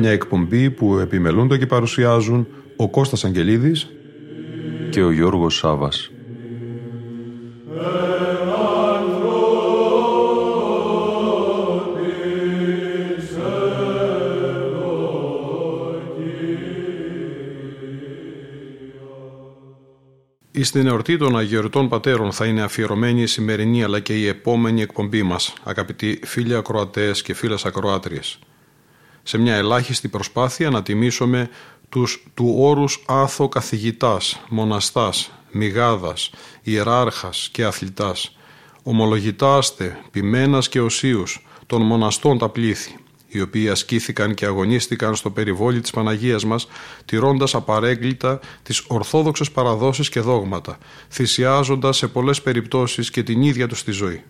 Μια εκπομπή που επιμελούνται και παρουσιάζουν ο Κώστας Αγγελίδης και ο Γιώργος Σάβας. Στην εορτή των Αγιορτών Πατέρων θα είναι αφιερωμένη η σημερινή αλλά και η επόμενη εκπομπή μας, αγαπητοί φίλοι ακροατές και φίλες ακροάτριες. Σε μια ελάχιστη προσπάθεια να τιμήσουμε τους του όρους άθο καθηγητάς, μοναστάς, μηγάδας, ιεράρχας και αθλητάς, ομολογητάστε, ποιμένας και οσίους, των μοναστών τα πλήθη, οι οποίοι ασκήθηκαν και αγωνίστηκαν στο περιβόλι της Παναγίας μας, τηρώντας απαρέγκλητα τις ορθόδοξες παραδόσεις και δόγματα, θυσιάζοντας σε πολλές περιπτώσεις και την ίδια τους τη ζωή.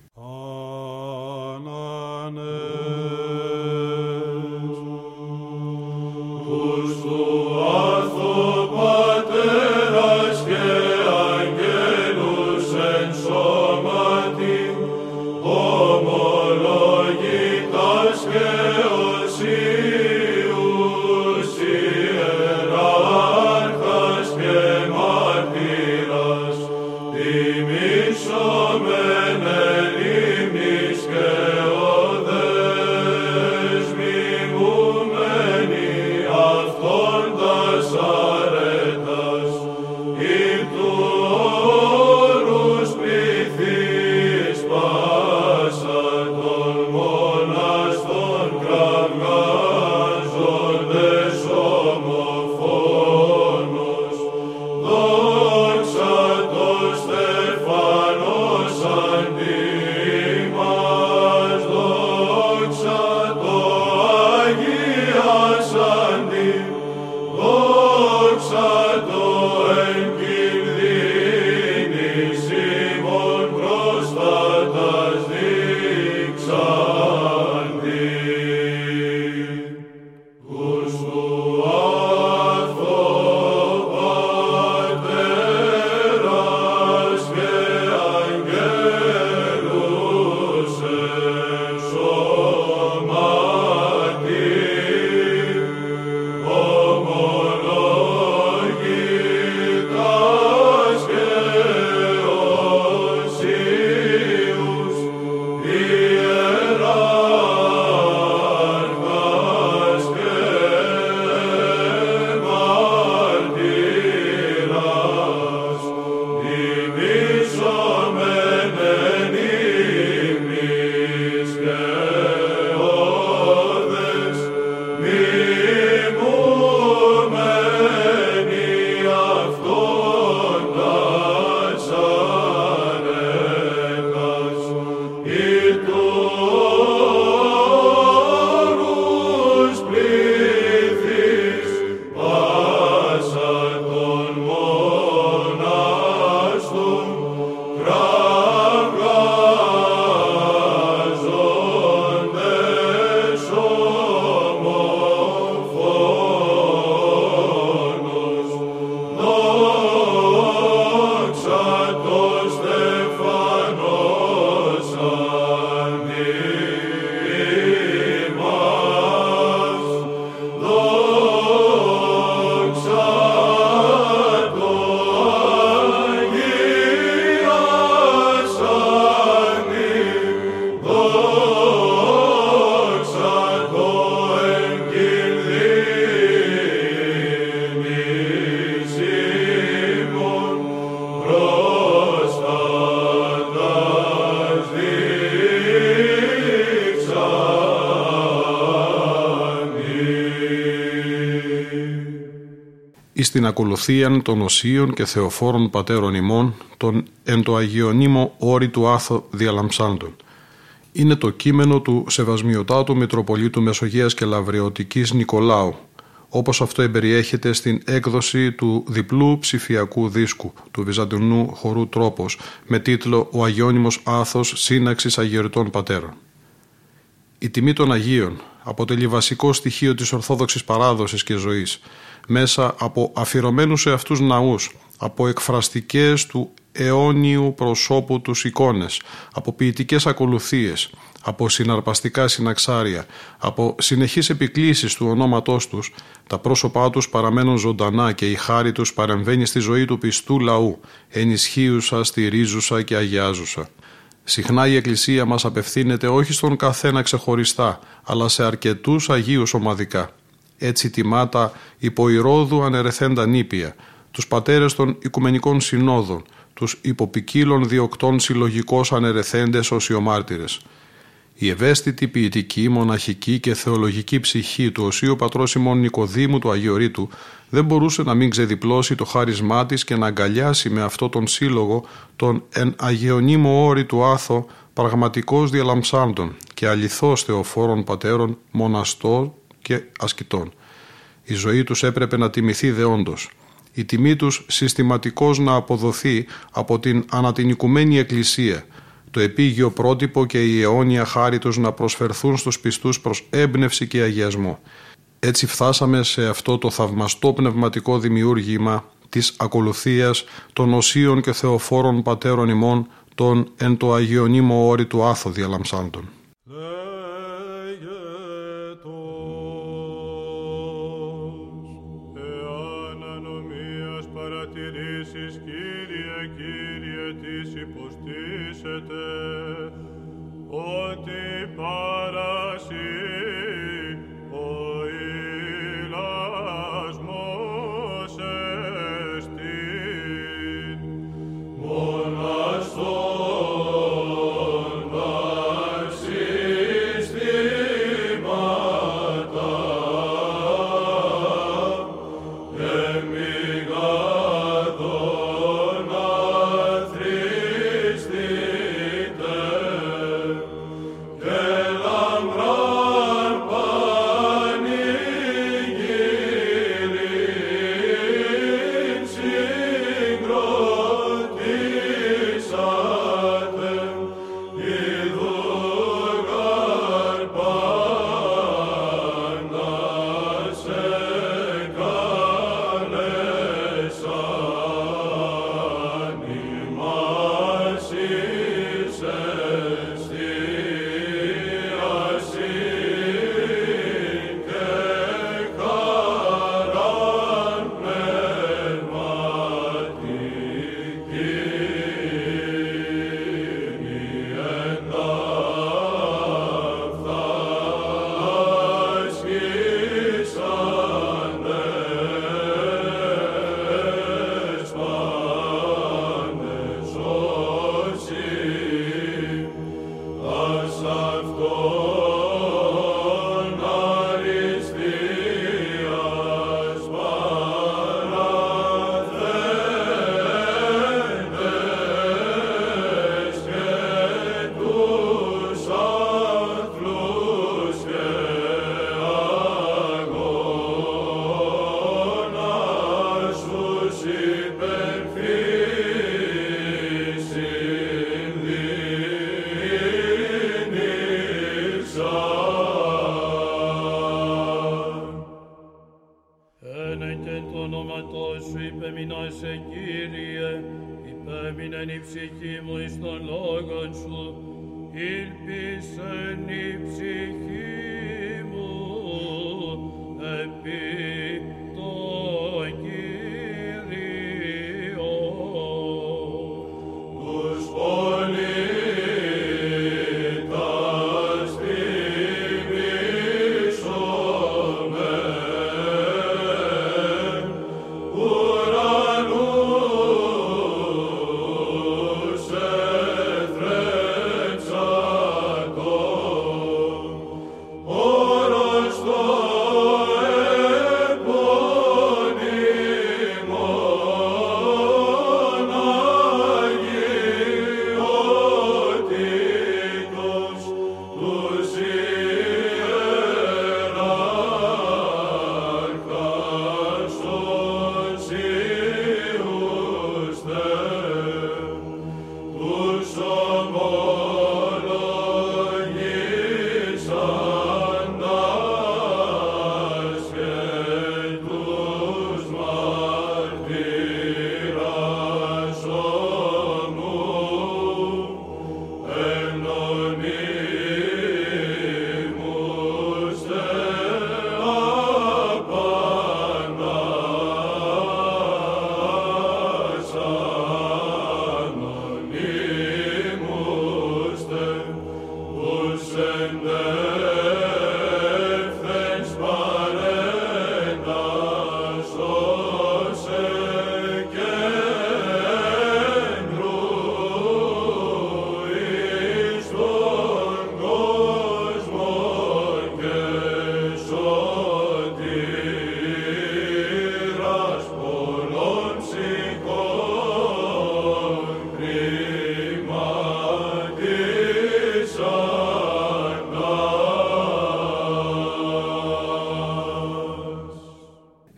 Στην ακολουθίαν των οσίων και θεοφόρων πατέρων ημών, των εν το Αγιονίμο όρη του άθο διαλαμψάντων. είναι το κείμενο του Σεβασμιωτάτου Μητροπολίτου Μεσογείας και Λαβριωτικής Νικολάου, όπως αυτό εμπεριέχεται στην έκδοση του διπλού ψηφιακού δίσκου του Βυζαντινού χορού Τρόπος με τίτλο «Ο Αγιώνυμος Άθος Σύναξης Αγιοριτών Πατέρων». Η τιμή των Αγίων αποτελεί βασικό στοιχείο της Ορθόδοξης παράδοσης και ζωής μέσα από αφιερωμένους σε αυτούς ναούς, από εκφραστικές του αιώνιου προσώπου τους εικόνες, από ποιητικές ακολουθίες, από συναρπαστικά συναξάρια, από συνεχείς επικλήσεις του ονόματός τους, τα πρόσωπά τους παραμένουν ζωντανά και η χάρη τους παρεμβαίνει στη ζωή του πιστού λαού, ενισχύουσα, στηρίζουσα και αγιάζουσα. Συχνά η Εκκλησία μας απευθύνεται όχι στον καθένα ξεχωριστά, αλλά σε αρκετούς Αγίους ομαδικά. Έτσι τιμάτα υποηρόδου ανερεθέντα νήπια, τους πατέρες των Οικουμενικών Συνόδων, τους υποπικίλων διοκτών συλλογικώς ανερεθέντες οσιομάρτυρες. Η ευαίσθητη ποιητική, μοναχική και θεολογική ψυχή του Οσίου Πατρός ημών Νικοδήμου του Αγιορείτου δεν μπορούσε να μην ξεδιπλώσει το χάρισμά της και να αγκαλιάσει με αυτό τον σύλλογο τον εν αγιονίμο όρη του άθο πραγματικός διαλαμψάντων και αληθώς θεοφόρων πατέρων μοναστών και ασκητών. Η ζωή τους έπρεπε να τιμηθεί δεόντως η τιμή τους συστηματικώς να αποδοθεί από την ανατινικουμένη εκκλησία, το επίγειο πρότυπο και η αιώνια χάρη τους να προσφερθούν στους πιστούς προς έμπνευση και αγιασμό. Έτσι φτάσαμε σε αυτό το θαυμαστό πνευματικό δημιούργημα της ακολουθίας των οσίων και θεοφόρων πατέρων ημών των εν το Αγιονίμο όρη του Άθο διαλαμψάντων. Amen.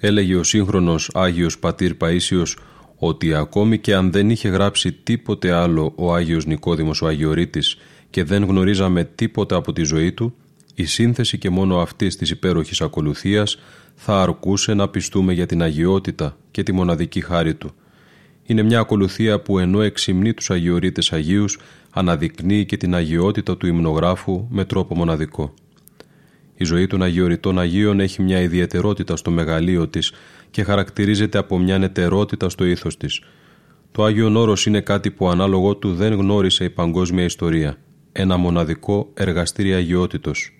Έλεγε ο σύγχρονος Άγιος Πατήρ Παΐσιος ότι ακόμη και αν δεν είχε γράψει τίποτε άλλο ο Άγιος Νικόδημος ο Αγιορείτης και δεν γνωρίζαμε τίποτα από τη ζωή του, η σύνθεση και μόνο αυτής της υπέροχης ακολουθίας θα αρκούσε να πιστούμε για την αγιότητα και τη μοναδική χάρη του. Είναι μια ακολουθία που ενώ εξυμνεί τους Αγιορείτες Αγίους αναδεικνύει και την αγιότητα του υμνογράφου με τρόπο μοναδικό. Η ζωή των Αγιοριτών Αγίων έχει μια ιδιαιτερότητα στο μεγαλείο της και χαρακτηρίζεται από μια νετερότητα στο ήθος της. Το Άγιο Όρος είναι κάτι που ανάλογο του δεν γνώρισε η παγκόσμια ιστορία. Ένα μοναδικό εργαστήρι αγιότητος.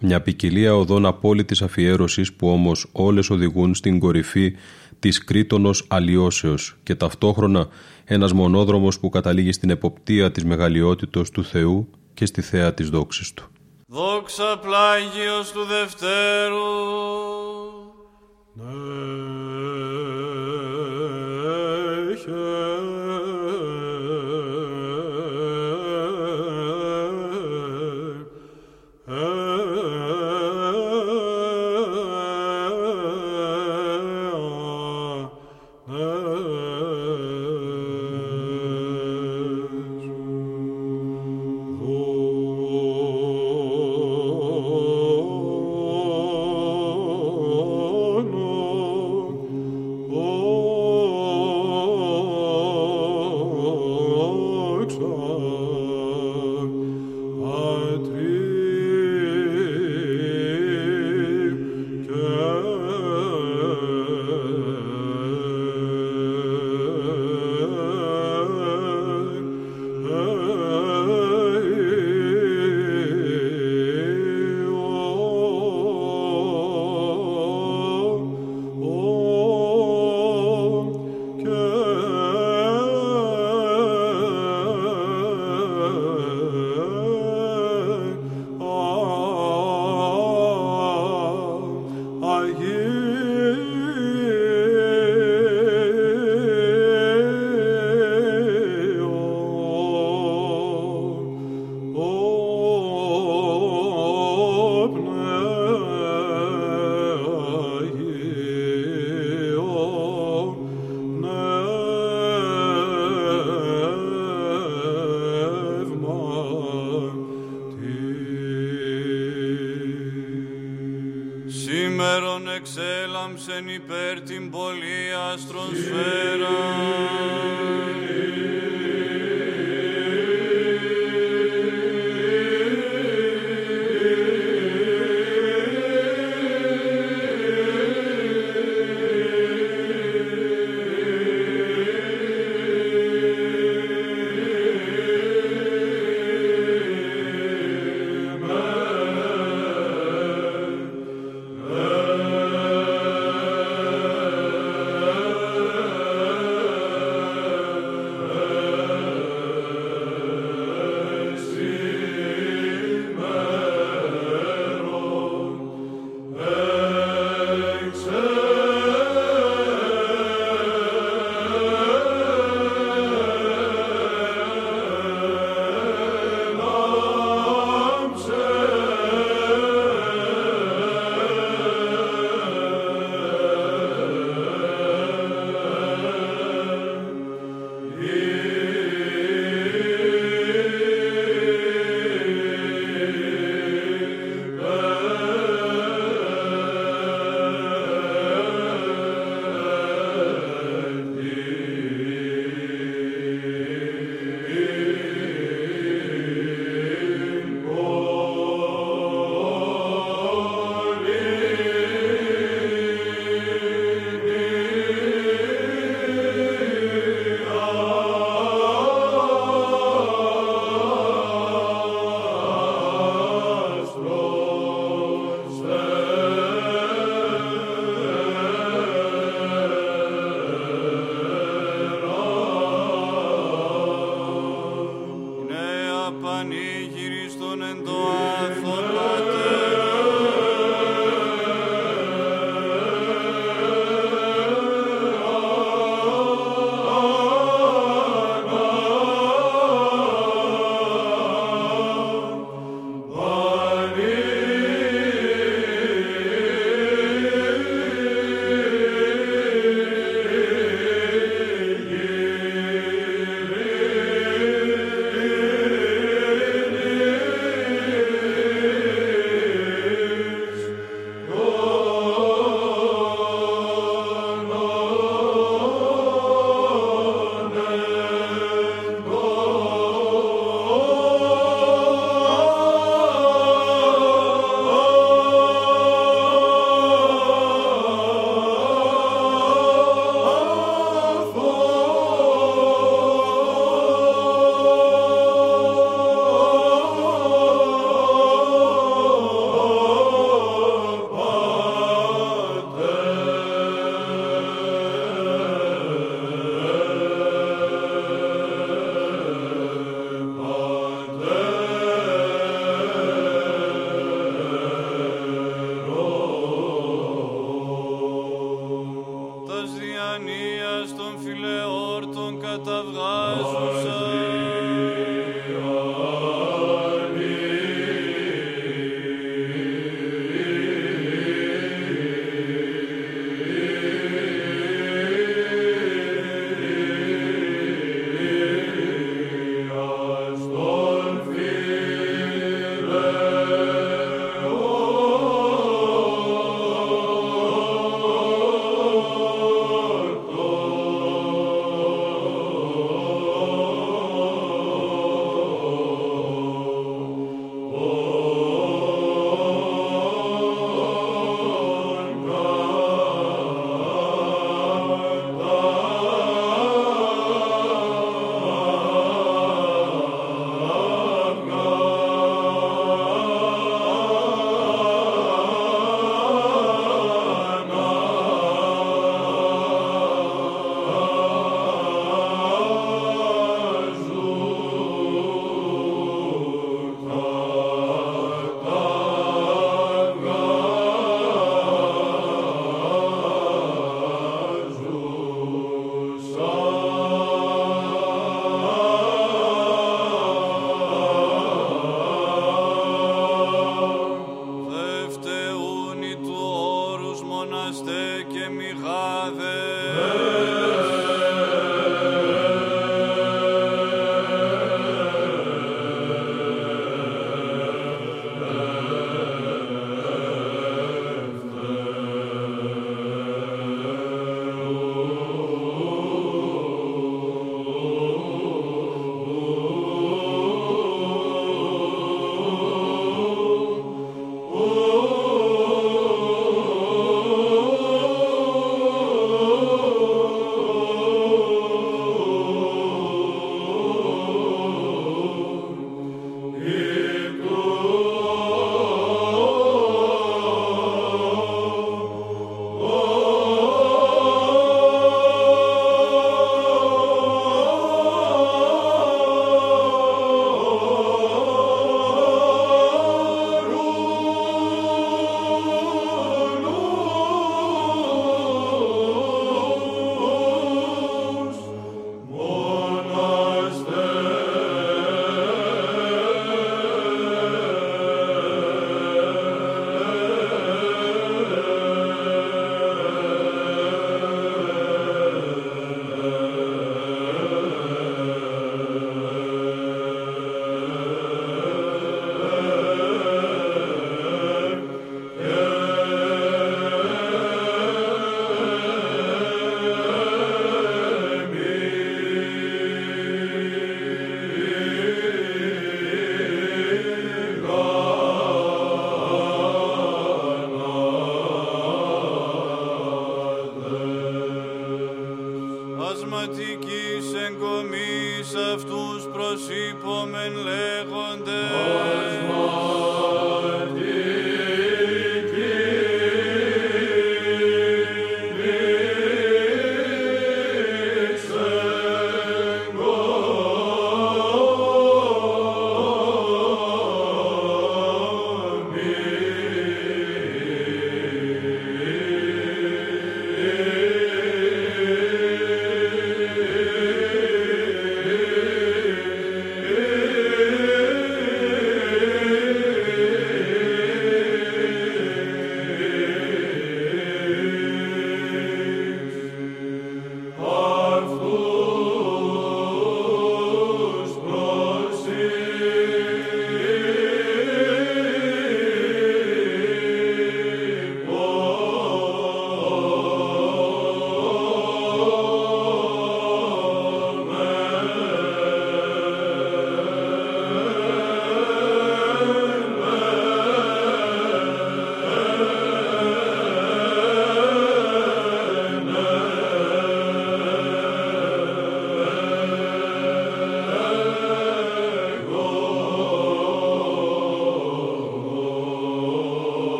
Μια ποικιλία οδών απόλυτης αφιέρωσης που όμως όλες οδηγούν στην κορυφή της κρίτονος αλλοιώσεως και ταυτόχρονα ένας μονόδρομος που καταλήγει στην εποπτεία της μεγαλειότητος του Θεού και στη θέα της δόξης Του. Δόξα πλάγιος του Δευτέρου. Ναι. ad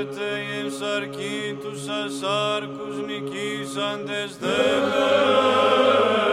Χαίρετε η ενσαρκή τους ασάρκους νικήσαντες δέκορες.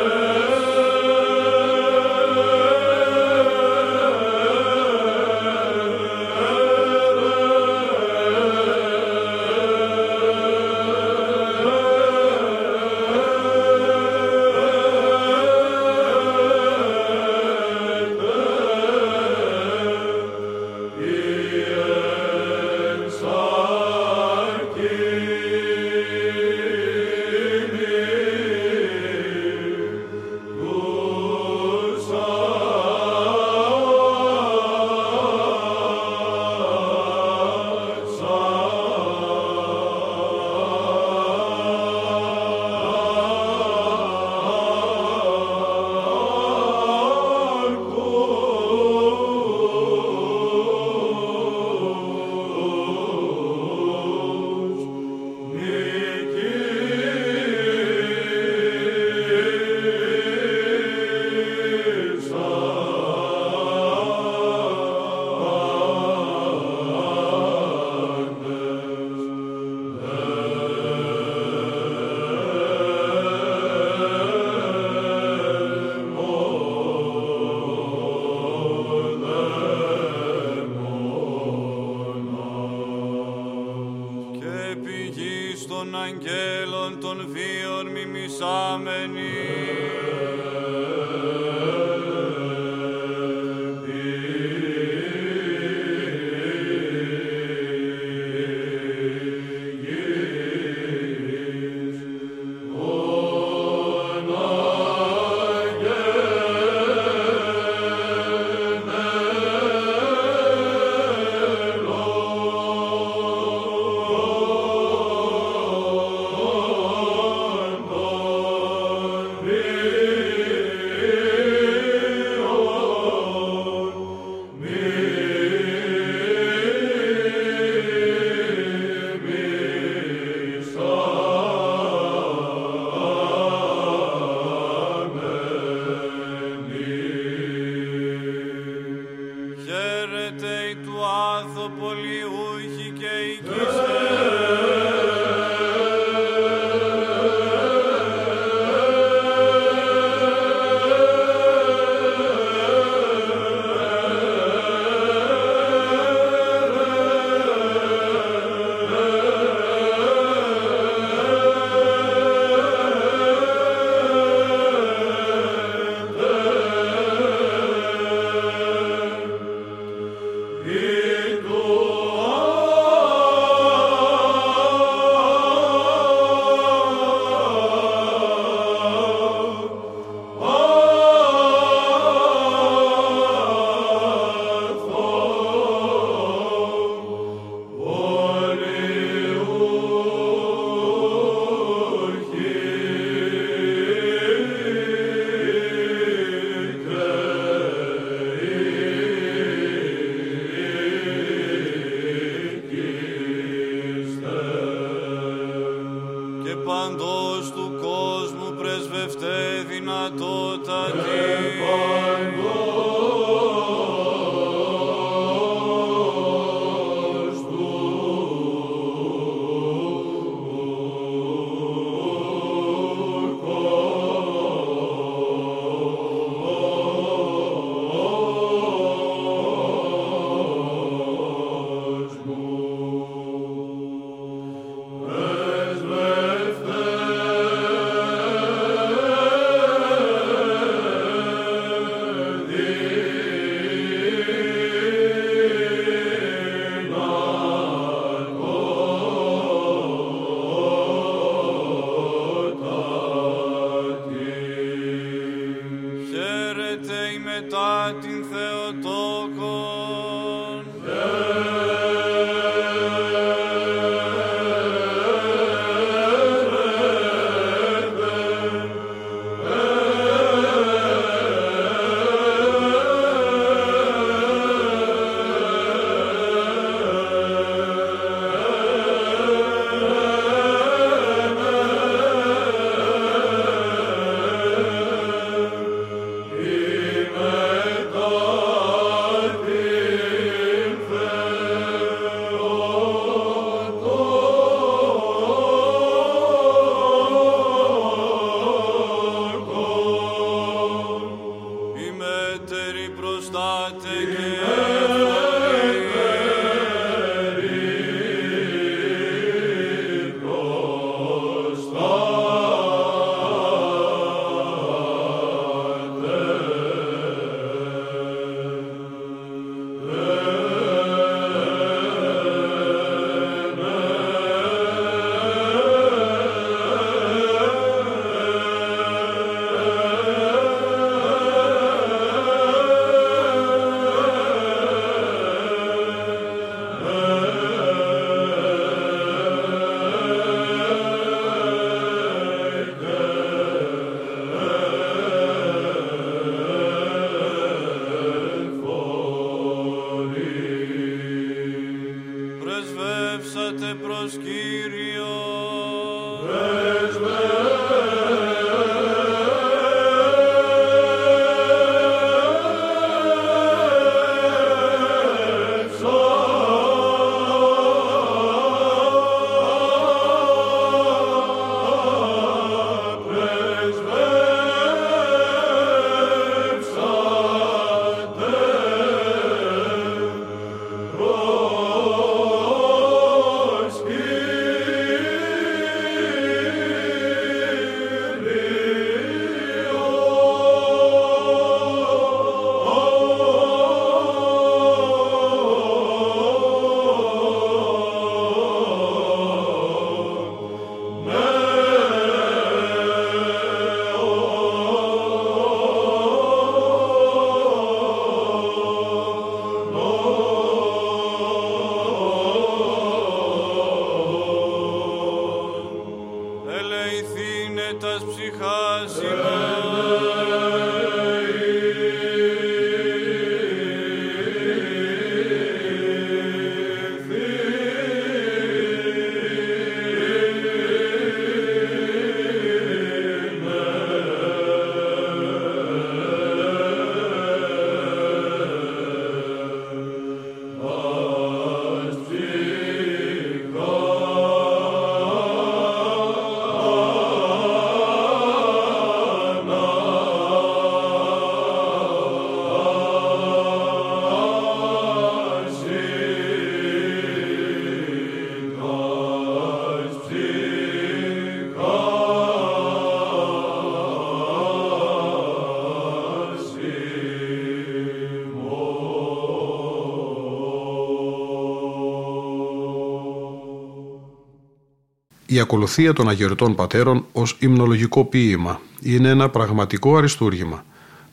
Η ακολουθία των αγιορετών πατέρων ως υμνολογικό ποίημα είναι ένα πραγματικό αριστούργημα.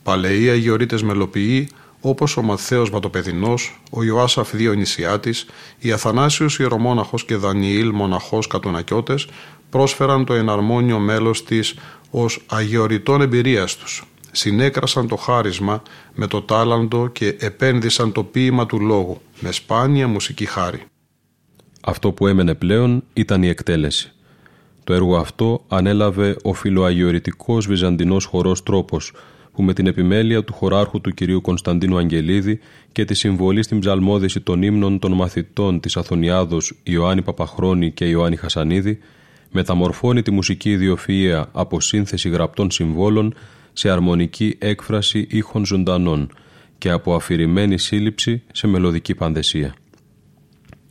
Παλαιοί αγιορείτες μελοποιοί όπως ο Μαθαίος Βατοπεδινός, ο Ιωάσαφ Διονυσιάτης, η Αθανάσιος Ιερομόναχος και Δανιήλ Μοναχός Κατουνακιώτες πρόσφεραν το εναρμόνιο μέλος της ως αγιοριτών εμπειρίας τους. Συνέκρασαν το χάρισμα με το τάλαντο και επένδυσαν το ποίημα του λόγου με σπάνια μουσική χάρη. Αυτό που έμενε πλέον ήταν η εκτέλεση. Το έργο αυτό ανέλαβε ο φιλοαγιορητικός βυζαντινός χορός τρόπος, που με την επιμέλεια του χωράρχου του κυρίου Κωνσταντίνου Αγγελίδη και τη συμβολή στην ψαλμόδηση των ύμνων των μαθητών της Αθωνιάδος Ιωάννη Παπαχρόνη και Ιωάννη Χασανίδη, μεταμορφώνει τη μουσική ιδιοφυΐα από σύνθεση γραπτών συμβόλων σε αρμονική έκφραση ήχων ζωντανών και από αφηρημένη σύλληψη σε μελωδική πανδεσία.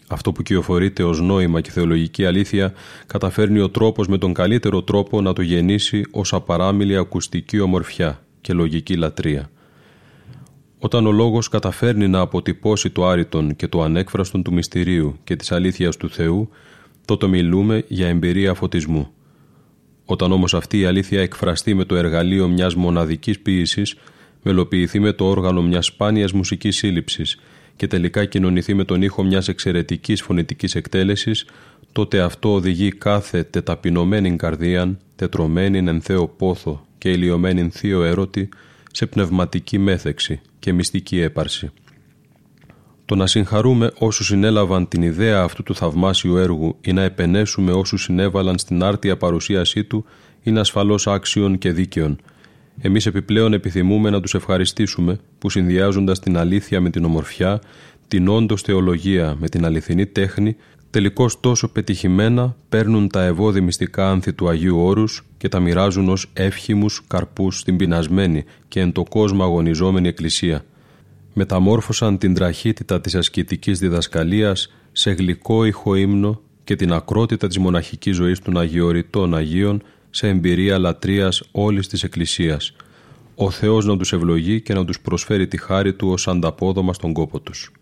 Αυτό που κυοφορείται ως νόημα και θεολογική αλήθεια καταφέρνει ο τρόπος με τον καλύτερο τρόπο να το γεννήσει ως απαράμιλη ακουστική ομορφιά και λογική λατρεία. Όταν ο λόγος καταφέρνει να αποτυπώσει το άρρητον και το ανέκφραστον του μυστηρίου και της αλήθειας του Θεού, τότε μιλούμε για εμπειρία φωτισμού. Όταν όμως αυτή η αλήθεια εκφραστεί με το εργαλείο μιας μοναδικής ποίησης, μελοποιηθεί με το όργανο μιας σπάνιας μουσικής σύλληψης και τελικά κοινωνηθεί με τον ήχο μιας εξαιρετικής φωνητικής εκτέλεσης, τότε αυτό οδηγεί κάθε τεταπεινωμένη καρδίαν, τετρωμένη εν θέο πόθο και ηλιωμένη θείο έρωτη σε πνευματική μέθεξη και μυστική έπαρση. Το να συγχαρούμε όσους συνέλαβαν την ιδέα αυτού του θαυμάσιου έργου ή να επενέσουμε όσους συνέβαλαν στην άρτια παρουσίασή του είναι ασφαλώς άξιον και δίκαιον – εμείς επιπλέον επιθυμούμε να τους ευχαριστήσουμε που συνδυάζοντας την αλήθεια με την ομορφιά, την όντως θεολογία με την αληθινή τέχνη, τελικώς τόσο πετυχημένα παίρνουν τα ευώδη μυστικά άνθη του Αγίου Όρους και τα μοιράζουν ως εύχημους καρπούς στην πεινασμένη και εν το κόσμο αγωνιζόμενη Εκκλησία. Μεταμόρφωσαν την τραχύτητα της ασκητικής διδασκαλίας σε γλυκό ηχοήμνο και την ακρότητα της μοναχικής ζωής των Αγιοριτών Αγίων σε εμπειρία λατρείας όλης της Εκκλησίας. Ο Θεός να τους ευλογεί και να τους προσφέρει τη χάρη Του ως ανταπόδομα στον κόπο τους.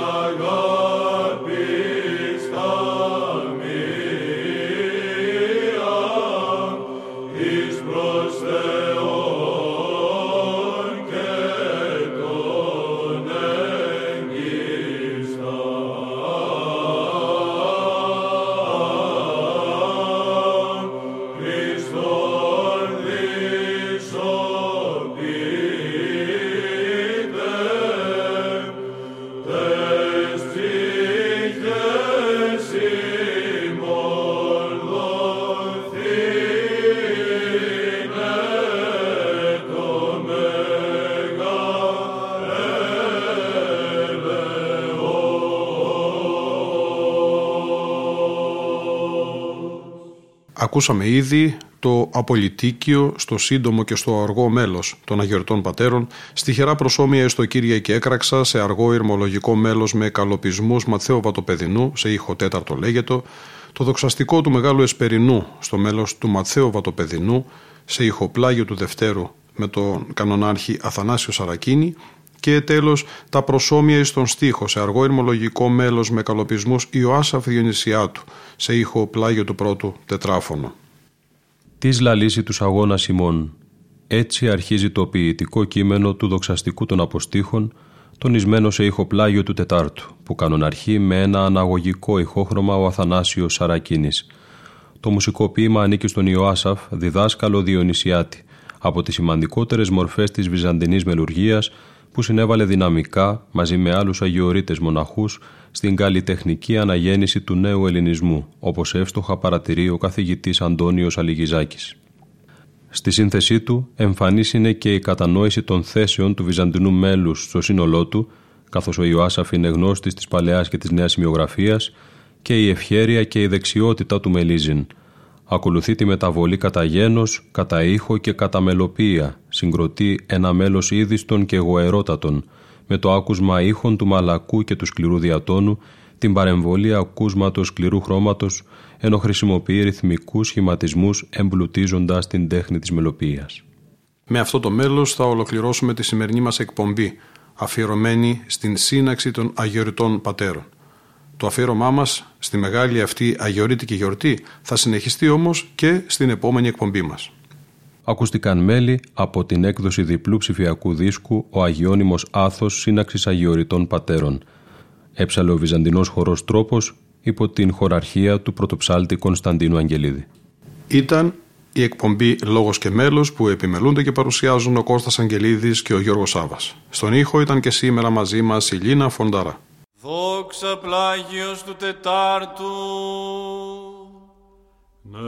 God. Ακούσαμε ήδη το απολυτίκιο στο σύντομο και στο αργό μέλος των αγιορτών πατέρων, στοιχερά προσώμια στο Κύρια και έκραξα, σε αργό ηρμολογικό μέλος με καλοπισμούς Ματθαίου Βατοπεδινού, σε ήχο τέταρτο λέγετο, το δοξαστικό του Μεγάλου Εσπερινού στο μέλος του Ματθαίου Βατοπεδινού, σε ηχοπλάγιο του Δευτέρου με τον κανονάρχη Αθανάσιο Σαρακίνη και τέλος τα προσώμια στον στίχο σε αργό ηρμολογικό μέλος με καλοπισμούς Ιωάσαφ Διονυσιάτου σε ήχο πλάγιο του πρώτου τετράφωνο. Της λαλήσει τους αγώνας ημών. Έτσι αρχίζει το ποιητικό κείμενο του δοξαστικού των αποστήχων τονισμένο σε ηχοπλάγιο του Τετάρτου, που κανοναρχεί με ένα αναγωγικό ηχόχρωμα ο Αθανάσιος Σαρακίνης. Το μουσικό ποίημα ανήκει στον Ιωάσαφ, διδάσκαλο Διονυσιάτη, από τις σημαντικότερες μορφές της βυζαντινής μελουργίας που συνέβαλε δυναμικά μαζί με άλλους αγιορείτες μοναχούς στην καλλιτεχνική αναγέννηση του νέου ελληνισμού, όπως εύστοχα παρατηρεί ο καθηγητής Αντώνιος Αλιγιζάκης. Στη σύνθεσή του εμφανής είναι και η κατανόηση των θέσεων του βυζαντινού μέλους στο σύνολό του, καθώς ο Ιωάσαφ είναι γνώστης της παλαιάς και της νέας σημειογραφίας και η ευχέρεια και η δεξιότητα του Μελίζιν – Ακολουθεί τη μεταβολή κατά γένος, κατά ήχο και κατά μελοποίηση. Συγκροτεί ένα μέλος είδιστον και εγωερότατον, με το άκουσμα ήχων του μαλακού και του σκληρού διατόνου, την παρεμβολή ακούσματος σκληρού χρώματος, ενώ χρησιμοποιεί ρυθμικούς σχηματισμούς εμπλουτίζοντας την τέχνη της μελοποίησης. Με αυτό το μέλος θα ολοκληρώσουμε τη σημερινή μας εκπομπή, αφιερωμένη στην σύναξη των Αγιοριτών Πατέρων. Το αφιέρωμά μας στη μεγάλη αυτή αγιορείτικη γιορτή θα συνεχιστεί όμως και στην επόμενη εκπομπή μας. Ακούστηκαν μέλη από την έκδοση διπλού ψηφιακού δίσκου «Ο Αγιώνυμος Άθος Σύναξης Αγιοριτών Πατέρων». Έψαλε ο Βυζαντινός χορός τρόπος υπό την χωραρχία του πρωτοψάλτη Κωνσταντίνου Αγγελίδη. Ήταν η εκπομπή «Λόγος και μέλος» που επιμελούνται και παρουσιάζουν ο Κώστας Αγγελίδης και ο Γιώργος Σάβας. Στον ήχο ήταν και σήμερα μαζί μας η Λίνα Φονταρά. Δόξα πλάγιος του Τετάρτου. Ναι.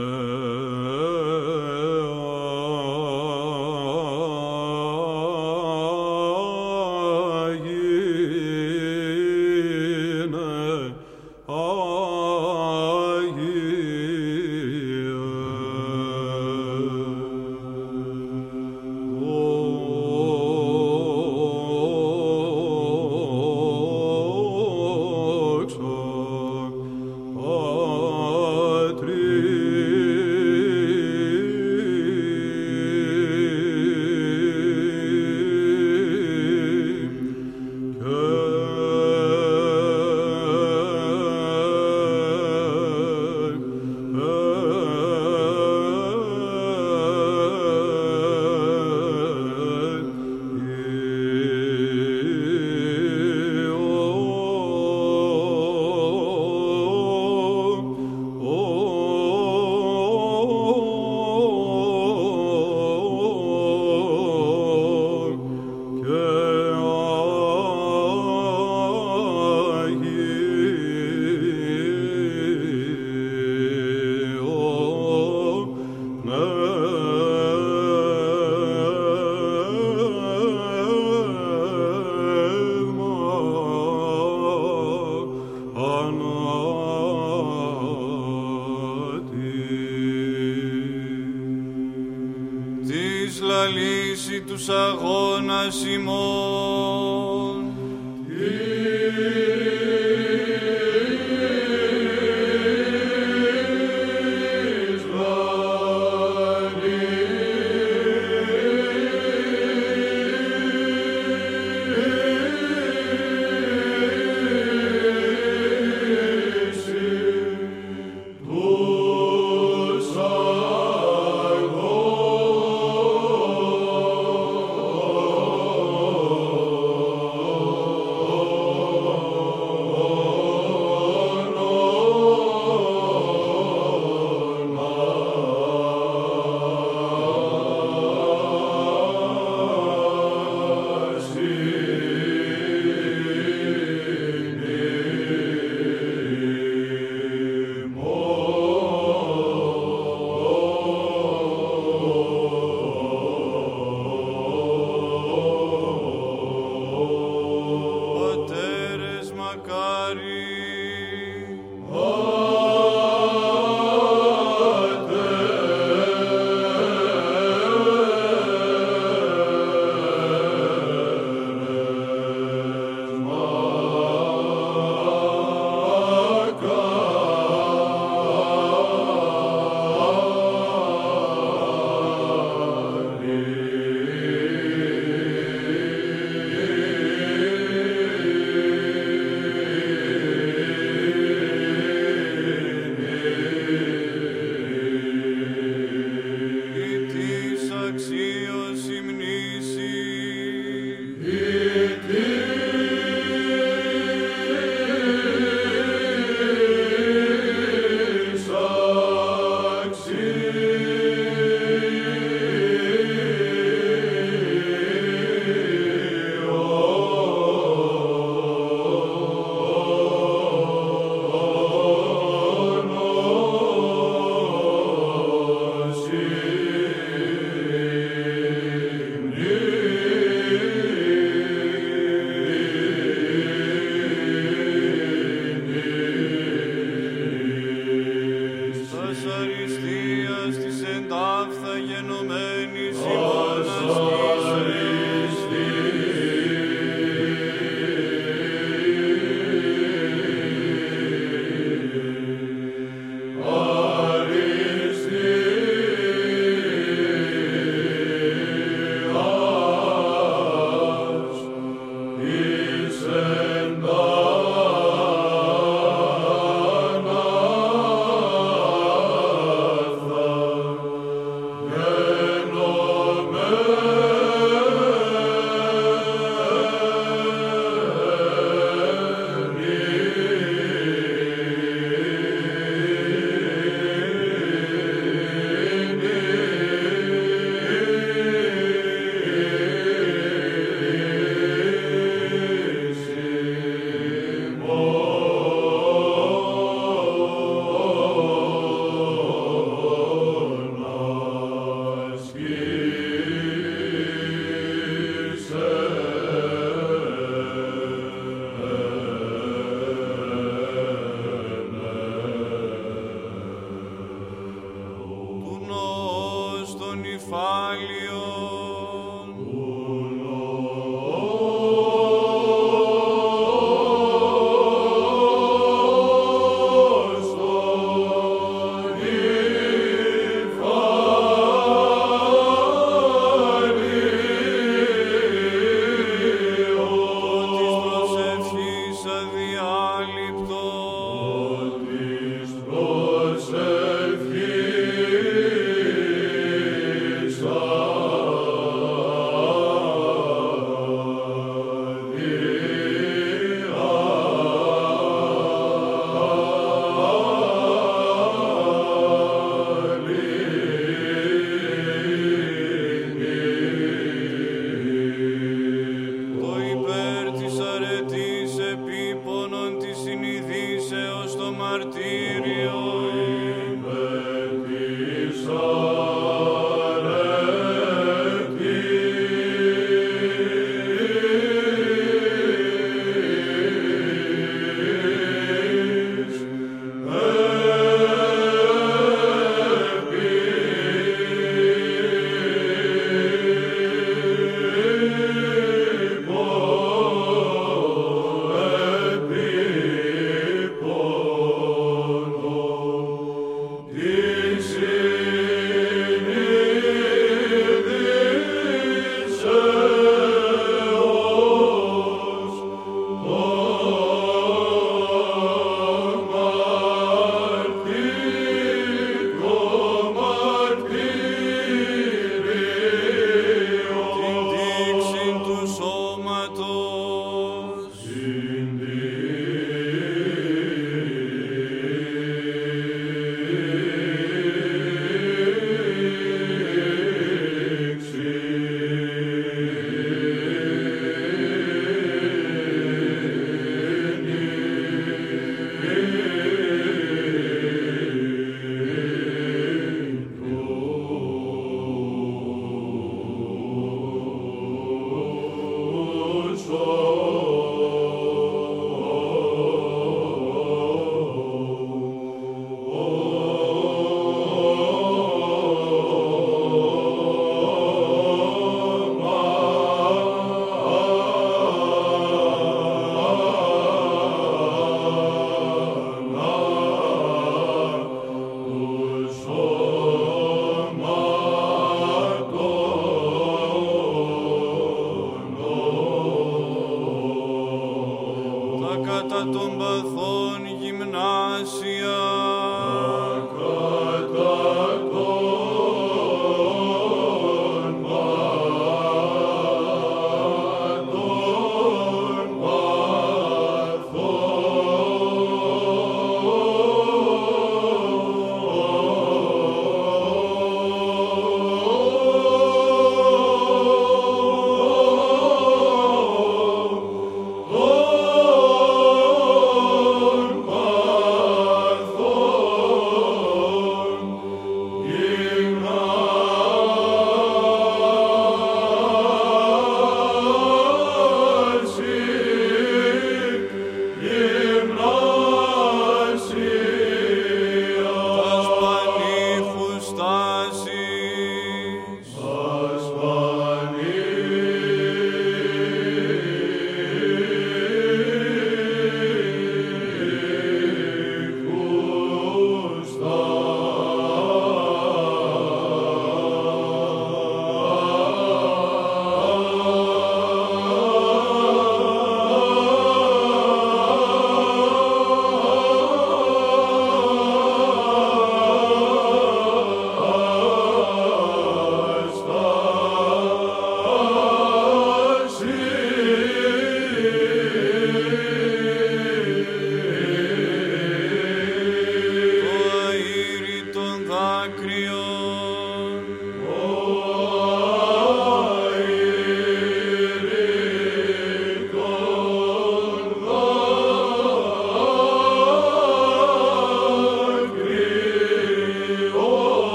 ειδήσεως το μαρτύριο.